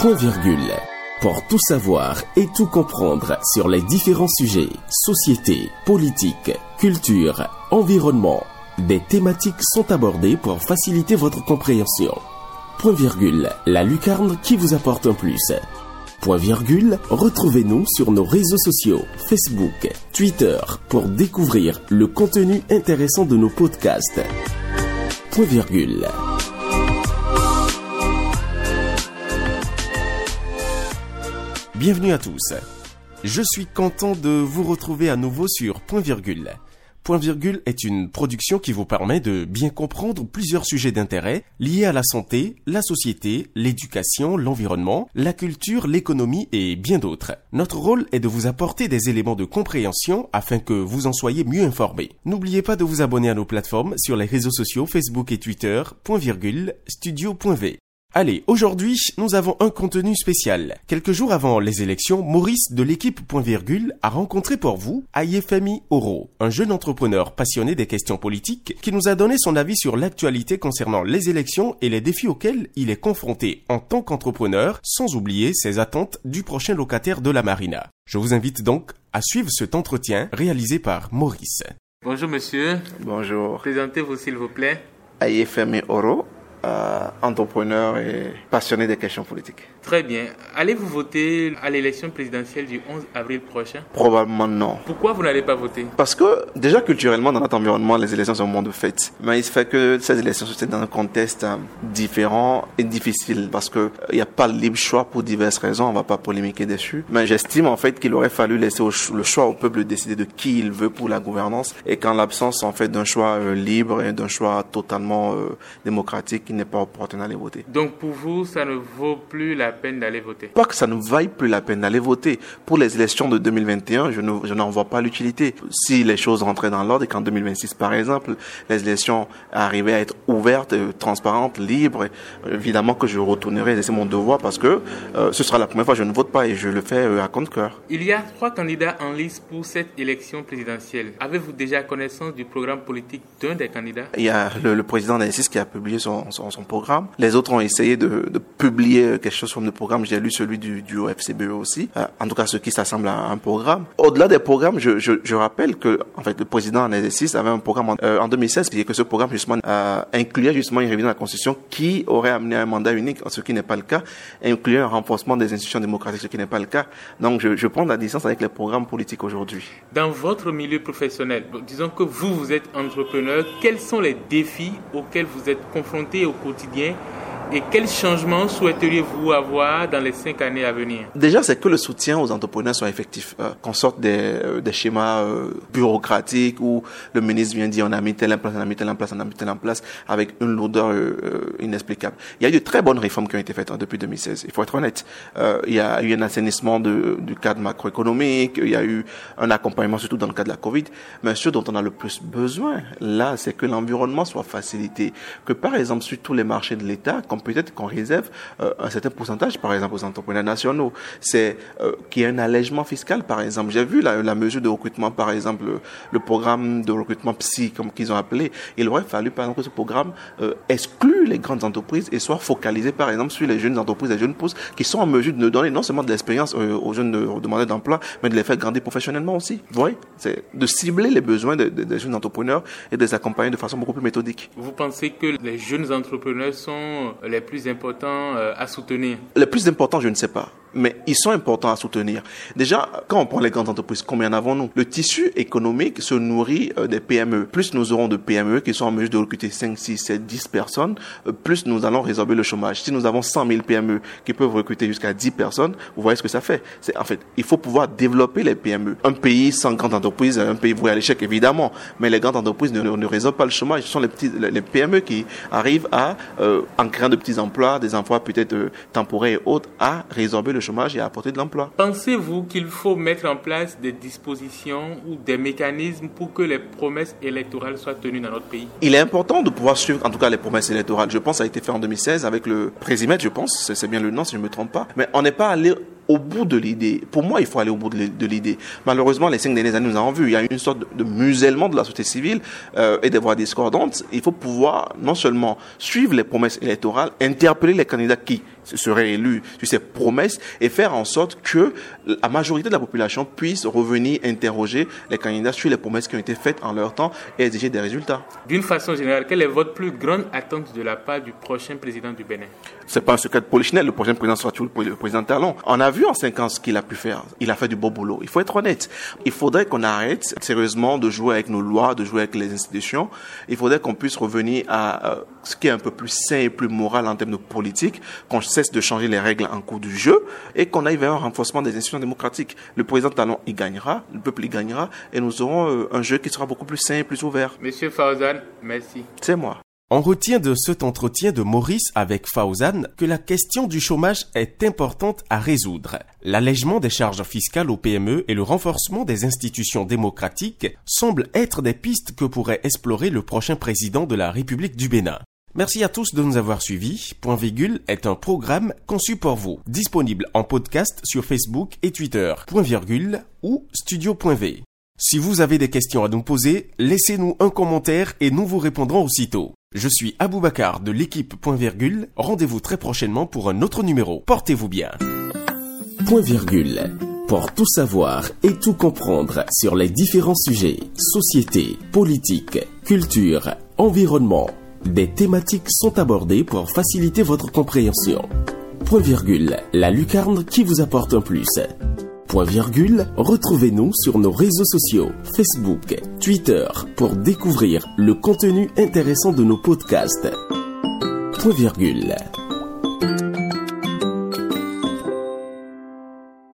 Point virgule. Pour tout savoir et tout comprendre sur les différents sujets, société, politique, culture, environnement, des thématiques sont abordées pour faciliter votre compréhension. Point virgule, la lucarne qui vous apporte un plus. Point virgule, retrouvez-nous sur nos réseaux sociaux, Facebook, Twitter, pour découvrir le contenu intéressant de nos podcasts. Point virgule. Bienvenue à tous. Je suis content de vous retrouver à nouveau sur Point Virgule. Point Virgule est une production qui vous permet de bien comprendre plusieurs sujets d'intérêt liés à la santé, la société, l'éducation, l'environnement, la culture, l'économie et bien d'autres. Notre rôle est de vous apporter des éléments de compréhension afin que vous en soyez mieux informés. N'oubliez pas de vous abonner à nos plateformes sur les réseaux sociaux Facebook et Twitter, Point Virgule, Studio.v. Allez, aujourd'hui, nous avons un contenu spécial. Quelques jours avant les élections, Maurice de l'équipe Point Virgule a rencontré pour vous Ayefemi Oro, un jeune entrepreneur passionné des questions politiques qui nous a donné son avis sur l'actualité concernant les élections et les défis auxquels il est confronté en tant qu'entrepreneur, sans oublier ses attentes du prochain locataire de la Marina. Je vous invite donc à suivre cet entretien réalisé par Maurice. Bonjour monsieur. Bonjour. Présentez-vous s'il vous plaît. Ayefemi Oro, euh, entrepreneur et passionné des questions politiques. Très bien. Allez-vous voter à l'élection présidentielle du 11 avril prochain? Probablement non. Pourquoi vous n'allez pas voter? Parce que déjà culturellement dans notre environnement, les élections sont un moment de fête. Mais il se fait que ces élections se tiennent dans un contexte euh, différent et difficile parce que il n'y a pas le libre choix pour diverses raisons. On va pas polémiquer dessus. Mais j'estime en fait qu'il aurait fallu laisser le choix au peuple de décider de qui il veut pour la gouvernance et qu'en l'absence en fait d'un choix euh, libre et d'un choix totalement démocratique, n'est pas opportun d'aller voter. Donc pour vous, ça ne vaut plus la peine d'aller voter Pas que ça ne vaille plus la peine d'aller voter. Pour les élections de 2021, je, ne, n'en vois pas l'utilité. Si les choses rentraient dans l'ordre et qu'en 2026, par exemple, les élections arrivaient à être ouvertes, euh, transparentes, libres, évidemment que je retournerai, c'est mon devoir parce que euh, ce sera la première fois que je ne vote pas et je le fais euh, à compte cœur. Il y a trois candidats en liste pour cette élection présidentielle. Avez-vous déjà connaissance du programme politique d'un des candidats? Il y a le, le président d'Aïssis qui a publié son, son, son, programme. Les autres ont essayé de, publier quelque chose sur le programme. J'ai lu celui du, du OFCBE aussi. Euh, en tout cas, ce qui s'assemble à un programme. Au-delà des programmes, je, rappelle que en fait le président en exercice avait un programme en, euh, en 2016 et que ce programme justement euh, incluait justement une révision de la Constitution qui aurait amené un mandat unique, ce qui n'est pas le cas, incluait un renforcement des institutions démocratiques, ce qui n'est pas le cas. Donc, je, je prends la distance avec les programmes politiques aujourd'hui. Dans votre milieu professionnel, disons que vous, vous êtes entrepreneur, quels sont les défis auxquels vous êtes confronté au quotidien et quels changements souhaiteriez-vous avoir dans les cinq années à venir? Déjà, c'est que le soutien aux entrepreneurs soit effectif. Euh, qu'on sorte des, euh, des schémas euh, bureaucratiques où le ministre vient dire on a mis telle place, on a mis telle place, on a mis telle place, avec une lourdeur euh, inexplicable. Il y a eu de très bonnes réformes qui ont été faites hein, depuis 2016. Il faut être honnête. il y a eu un assainissement de, du cadre macroéconomique. Il y a eu un accompagnement surtout dans le cadre de la Covid. Mais ce dont on a le plus besoin là, c'est que l'environnement soit facilité. Que par exemple sur tous les marchés de l'État, peut-être qu'on réserve euh, un certain pourcentage, par exemple, aux entrepreneurs nationaux. C'est euh, qu'il y ait un allègement fiscal, par exemple. J'ai vu la, mesure de recrutement, par exemple, le, programme de recrutement psy, comme qu'ils ont appelé. Il aurait fallu, par exemple, que ce programme euh, exclue les grandes entreprises et soit focalisé, par exemple, sur les jeunes entreprises, les jeunes pousses, qui sont en mesure de donner non seulement de l'expérience euh, aux jeunes demandeurs d'emploi, mais de les faire grandir professionnellement aussi. Vous voyez? C'est de cibler les besoins des de, de jeunes entrepreneurs et de les accompagner de façon beaucoup plus méthodique. Vous pensez que les jeunes entrepreneurs sont les plus importants euh, à soutenir? Les plus importants, je ne sais pas mais ils sont importants à soutenir. Déjà, quand on prend les grandes entreprises, combien en avons-nous? Le tissu économique se nourrit euh, des PME. Plus nous aurons de PME qui sont en mesure de recruter 5, 6, 7, 10 personnes, euh, plus nous allons résorber le chômage. Si nous avons 100 000 PME qui peuvent recruter jusqu'à 10 personnes, vous voyez ce que ça fait. C'est En fait, il faut pouvoir développer les PME. Un pays sans grande entreprise, un pays voué à l'échec, évidemment, mais les grandes entreprises ne, ne, résolvent pas le chômage. Ce sont les, petits, les PME qui arrivent à, euh, en créant de petits emplois, des emplois peut-être euh, temporaires et autres, à résorber le chômage et à apporter de l'emploi. Pensez-vous qu'il faut mettre en place des dispositions ou des mécanismes pour que les promesses électorales soient tenues dans notre pays? Il est important de pouvoir suivre en tout cas les promesses électorales. Je pense que ça a été fait en 2016 avec le Présimètre, je pense, c'est bien le nom si je ne me trompe pas. Mais on n'est pas allé au bout de l'idée. Pour moi, il faut aller au bout de l'idée. Malheureusement, les cinq dernières années, nous avons vu, il y a une sorte de musellement de la société civile euh, et des voix discordantes. Il faut pouvoir non seulement suivre les promesses électorales, interpeller les candidats qui serait élu sur ses promesses et faire en sorte que la majorité de la population puisse revenir interroger les candidats sur les promesses qui ont été faites en leur temps et exiger des résultats. D'une façon générale, quelle est votre plus grande attente de la part du prochain président du Bénin? C'est pas un secret de Polichinelle, le prochain président sera toujours le président Talon. On a vu en cinq ans ce qu'il a pu faire. Il a fait du beau boulot. Il faut être honnête. Il faudrait qu'on arrête sérieusement de jouer avec nos lois, de jouer avec les institutions. Il faudrait qu'on puisse revenir à euh, ce qui est un peu plus sain et plus moral en termes de politique, qu'on cesse de changer les règles en cours du jeu et qu'on aille vers un renforcement des institutions démocratiques. Le président Talon y gagnera, le peuple y gagnera et nous aurons euh, un jeu qui sera beaucoup plus sain et plus ouvert. Monsieur Fauzan, merci. C'est moi. On retient de cet entretien de Maurice avec Fauzan que la question du chômage est importante à résoudre. L'allègement des charges fiscales aux PME et le renforcement des institutions démocratiques semblent être des pistes que pourrait explorer le prochain président de la République du Bénin. Merci à tous de nous avoir suivis. Point virgule est un programme conçu pour vous, disponible en podcast sur Facebook et Twitter. Point virgule ou studio.v. Si vous avez des questions à nous poser, laissez-nous un commentaire et nous vous répondrons aussitôt. Je suis Aboubacar de l'équipe Point virgule. Rendez-vous très prochainement pour un autre numéro. Portez-vous bien. Point virgule. Pour tout savoir et tout comprendre sur les différents sujets, société, politique, culture, environnement, des thématiques sont abordées pour faciliter votre compréhension. Point virgule. La lucarne qui vous apporte un plus. Point virgule, retrouvez-nous sur nos réseaux sociaux, Facebook, Twitter, pour découvrir le contenu intéressant de nos podcasts. Point virgule.